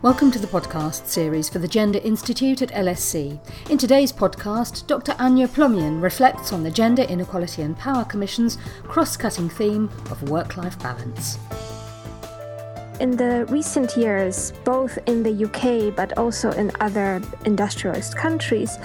Welcome to the podcast series for the Gender Institute at LSE. In today's podcast, Dr. Ania Plomien reflects on the Gender Inequality and Power Commission's cross cutting theme of work life balance. In the recent years, both in the UK but also in other industrialized countries,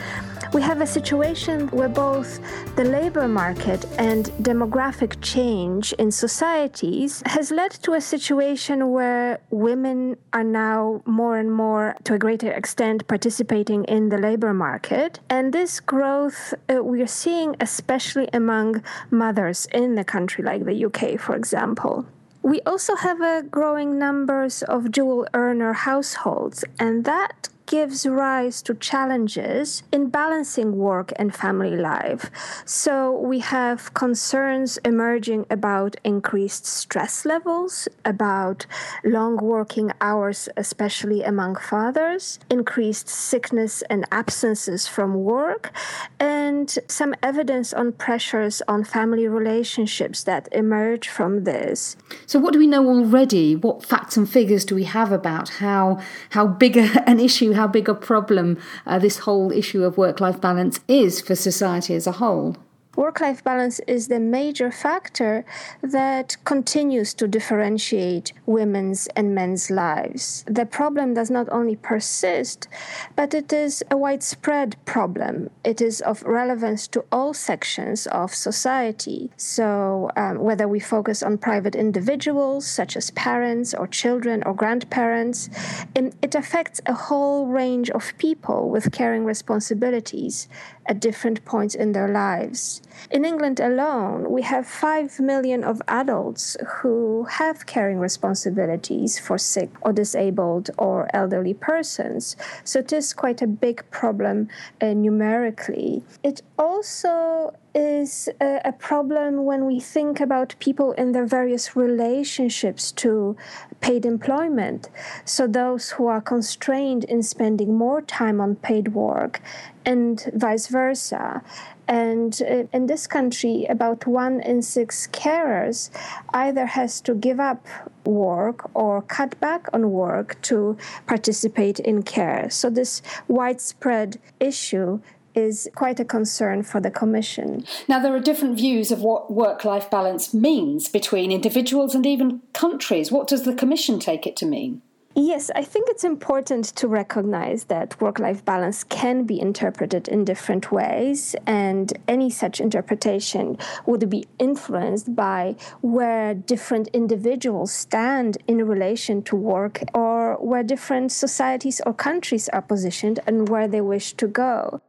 we have a situation where both the labor market and demographic change in societies has led to a situation where women are now more and more, to a greater extent, participating in the labor market. And this growth uh, we are seeing especially among mothers in the country like the UK, for example. We also have a growing numbers of dual earner households, and that gives rise to challenges in balancing work and family life. So we have concerns emerging about increased stress levels, about long working hours, especially among fathers, increased sickness and absences from work, and some evidence on pressures on family relationships that emerge from this. So what do we know already? What facts and figures do we have about how how big an issue how big a problem uh, this whole issue of work life balance is for society as a whole. Work life balance is the major factor that continues to differentiate women's and men's lives. The problem does not only persist, but it is a widespread problem. It is of relevance to all sections of society. So, um, whether we focus on private individuals, such as parents or children or grandparents, it affects a whole range of people with caring responsibilities at different points in their lives. In England alone, we have 5 million of adults who have caring responsibilities for sick or disabled or elderly persons. So it is quite a big problem uh, numerically. It also is a, a, problem when we think about people in their various relationships to paid employment. So, those who are constrained in spending more time on paid work and vice versa. And in this country, about one in six carers either has to give up work or cut back on work to participate in care. So, this widespread issue is quite a concern for the Commission. Now, there are different views of what work life balance means between individuals and even countries. What does the Commission take it to mean? Yes, I think it's important to recognize that work life balance can be interpreted in different ways, and any such interpretation would be influenced by where different individuals stand in relation to work or where different societies or countries are positioned and where they wish to go.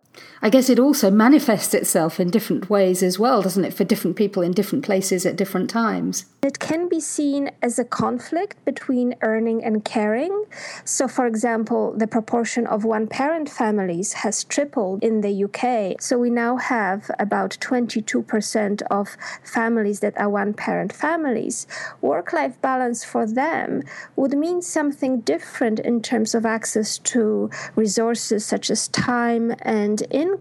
I guess it also manifests itself in different ways as well, doesn't it, for different people in different places at different times? It can be seen as a conflict between earning and caring. So, for example, the proportion of one parent families has tripled in the UK. So, we now have about 22% of families that are one parent families. Work life balance for them would mean something different in terms of access to resources such as time and income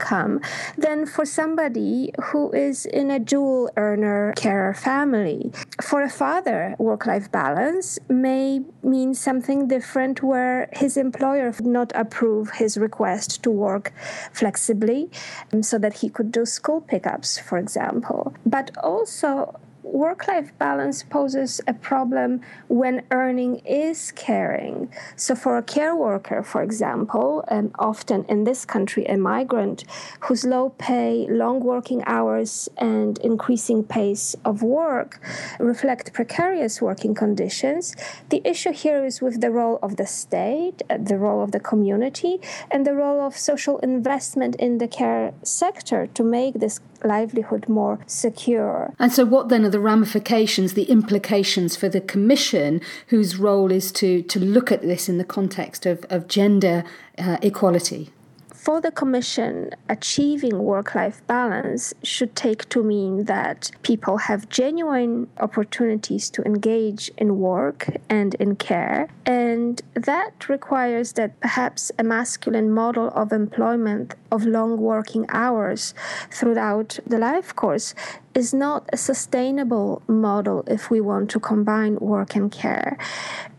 than for somebody who is in a dual earner carer family. For a father, work life balance may mean something different where his employer would not approve his request to work flexibly um, so that he could do school pickups, for example. But also, work life balance poses a problem when earning is caring. So, for a care worker, for example, and often in this country, a migrant whose low pay, long working hours, and increasing pace of work reflect precarious working conditions, the issue here is with the role of the state, uh, the role of the community, and the role of social investment in the care sector to make this livelihood more secure. And so, what then are the ramifications, the implications for the Commission, whose role is to, to look at this in the context of, of gender uh, equality? For the Commission, achieving work life balance should take to mean that people have genuine opportunities to engage in work and in care. And that requires that perhaps a masculine model of employment of long working hours throughout the life course is not a sustainable model if we want to combine work and care.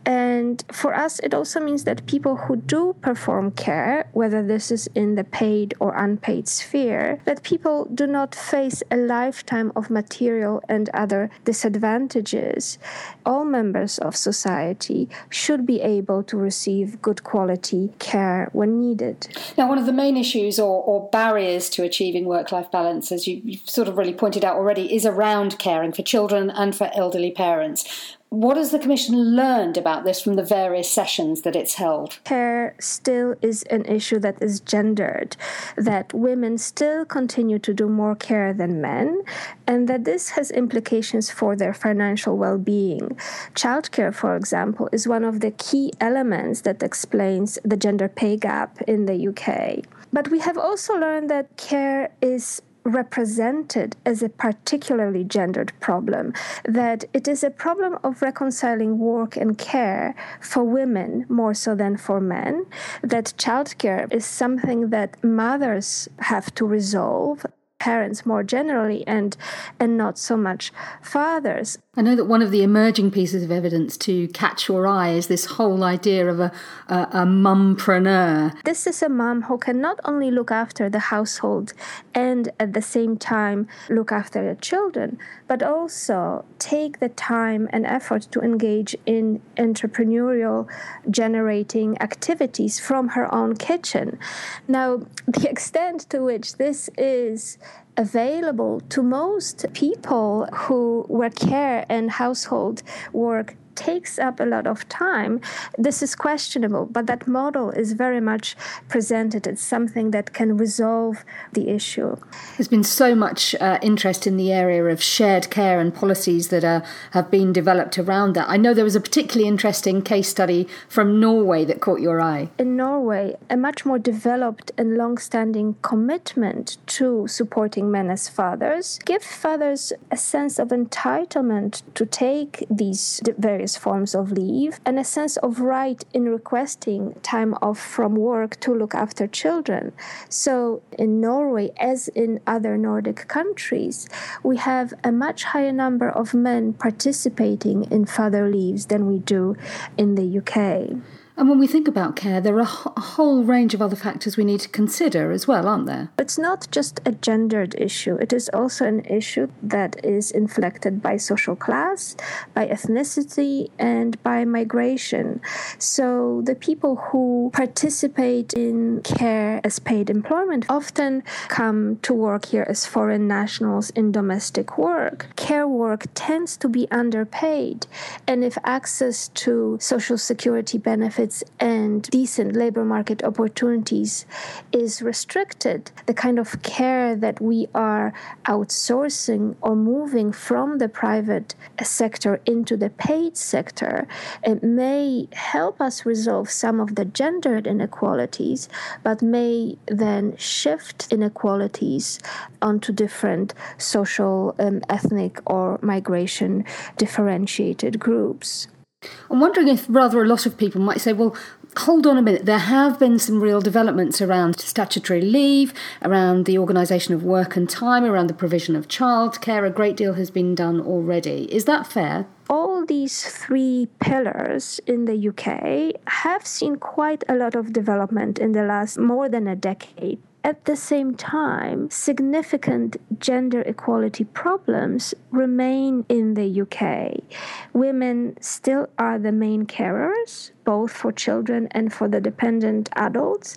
And for us, it also means that people who do perform care, whether this is in the paid or unpaid sphere, that people do not face a lifetime of material and other disadvantages. All members of society should be able to receive good quality care when needed. Now, one of the main issues or, or barriers to achieving work life balance, as you, you've sort of really pointed out already, is around caring for children and for elderly parents. What has the Commission learned about this from the various sessions that it's held? Care still is an issue that is gendered, that women still continue to do more care than men, and that this has implications for their financial well being. Childcare, for example, is one of the key elements that explains the gender pay gap in the UK. But we have also learned that care is represented as a particularly gendered problem, that it is a problem of reconciling work and care for women more so than for men, that childcare is something that mothers have to resolve parents more generally and and not so much fathers I know that one of the emerging pieces of evidence to catch your eye is this whole idea of a, a, a mumpreneur. This is a mum who can not only look after the household and at the same time look after the children, but also take the time and effort to engage in entrepreneurial generating activities from her own kitchen. Now, the extent to which this is available to most people who work care and household work takes up a lot of time, this is questionable. But that model is very much presented as something that can resolve the issue. There's been so much uh, interest in the area of shared care and policies that are, have been developed around that. I know there was a particularly interesting case study from Norway that caught your eye. In Norway, a much more developed and long standing commitment to supporting men as fathers gives fathers a sense of entitlement to take these various various forms of leave and a sense of right in requesting time off from work to look after children. So, in Norway, as in other Nordic countries, we have a much higher number of men participating in father leaves than we do in the UK. And when we think about care, there are a whole range of other factors we need to consider as well, aren't there? It's not just a gendered issue, it is also an issue that is inflected by social class, by ethnicity, and by migration. So the people who participate in care as paid employment often come to work here as foreign nationals in domestic work. Care work tends to be underpaid, and if access to social security benefits benefits and decent labor market opportunities is restricted, the kind of care that we are outsourcing or moving from the private sector into the paid sector may help us resolve some of the gendered inequalities, but may then shift inequalities onto different social, um, ethnic, or migration differentiated groups. I'm wondering if rather a lot of people might say, well, hold on a minute, there have been some real developments around statutory leave, around the organisation of work and time, around the provision of childcare. A great deal has been done already. Is that fair? All these three pillars in the UK have seen quite a lot of development in the last more than a decade. At the same time, significant gender equality problems remain in the UK. Women still are the main carers, both for children and for the dependent adults.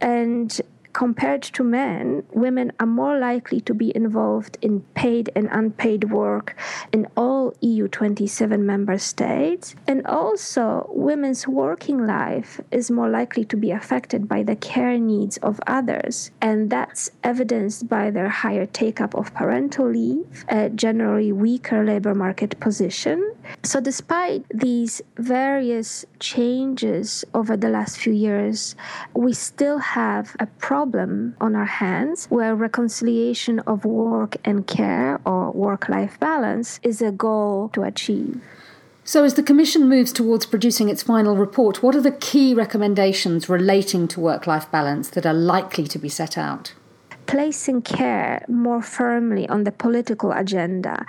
And compared to men, women are more likely to be involved in paid and unpaid work in all EU 27 member states. And also, women's working life is more likely to be affected by the care needs of others. And that's evidenced by their higher take up of parental leave, a generally weaker labor market position. So, despite these various changes over the last few years, we still have a problem problem on our hands where reconciliation of work and care or work life balance is a goal to achieve. So, as the Commission moves towards producing its final report, what are the key recommendations relating to work life balance that are likely to be set out? Placing care more firmly on the political agenda.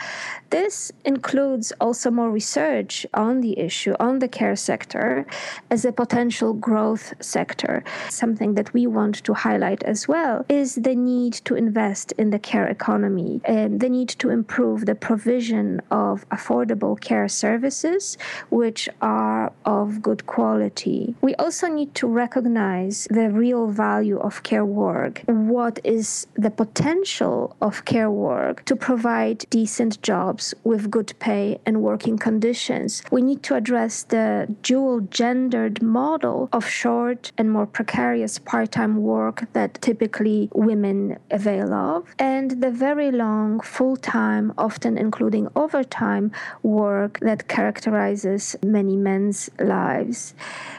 This includes also more research on the issue, on the care sector, as a potential growth sector. Something that we want to highlight as well is the need to invest in the care economy, and the need to improve the provision of affordable care services, which are of good quality. We also need to recognize the real value of care work. What is the potential of care work to provide decent jobs? jobs with good pay and working conditions. We need to address the dual gendered model of short and more precarious part time work that typically women avail of, and the very long full time, often including overtime work that characterizes many men's lives.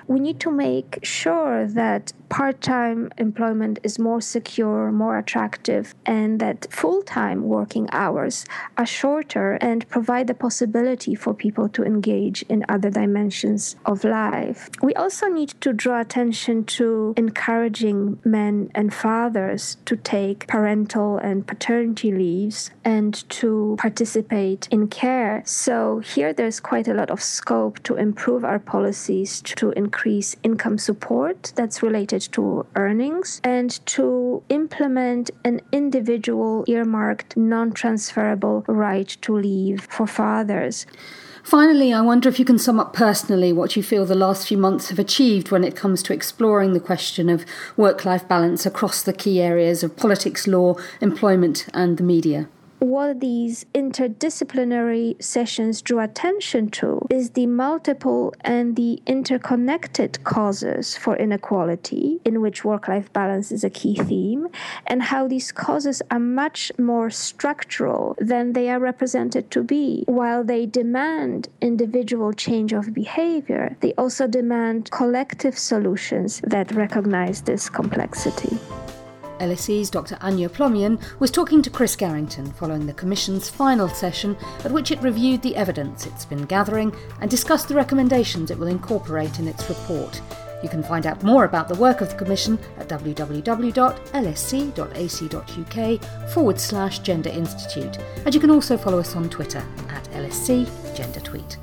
We need to make sure that part time employment is more secure, more attractive, and that full time working hours are shorter and provide the possibility for people to engage in other dimensions of life. We also need to draw attention to encouraging men and fathers to take parental and paternity leaves and to participate in care. So, here there's quite a lot of scope to improve our policies to increase income support that's related to earnings and to implement an individual earmarked non transferable right to leave for fathers. Finally, I wonder if you can sum up personally what you feel the last few months have achieved when it comes to exploring the question of work life balance across the key areas of politics, law, employment, and the media what these interdisciplinary sessions drew attention to is the multiple and the interconnected causes for inequality, in which work life balance is a key theme, and how these causes are much more structural than they are represented to be. While they demand individual change of behavior, they also demand collective solutions that recognize this complexity. LSE's Dr Ania Plomien was talking to Chris Garrington following the Commission's final session, at which it reviewed the evidence it's been gathering and discussed the recommendations it will incorporate in its report. You can find out more about the work of the Commission at www.lse.ac.uk forward slash Gender Institute, and you can also follow us on Twitter at LSE Gender Tweet.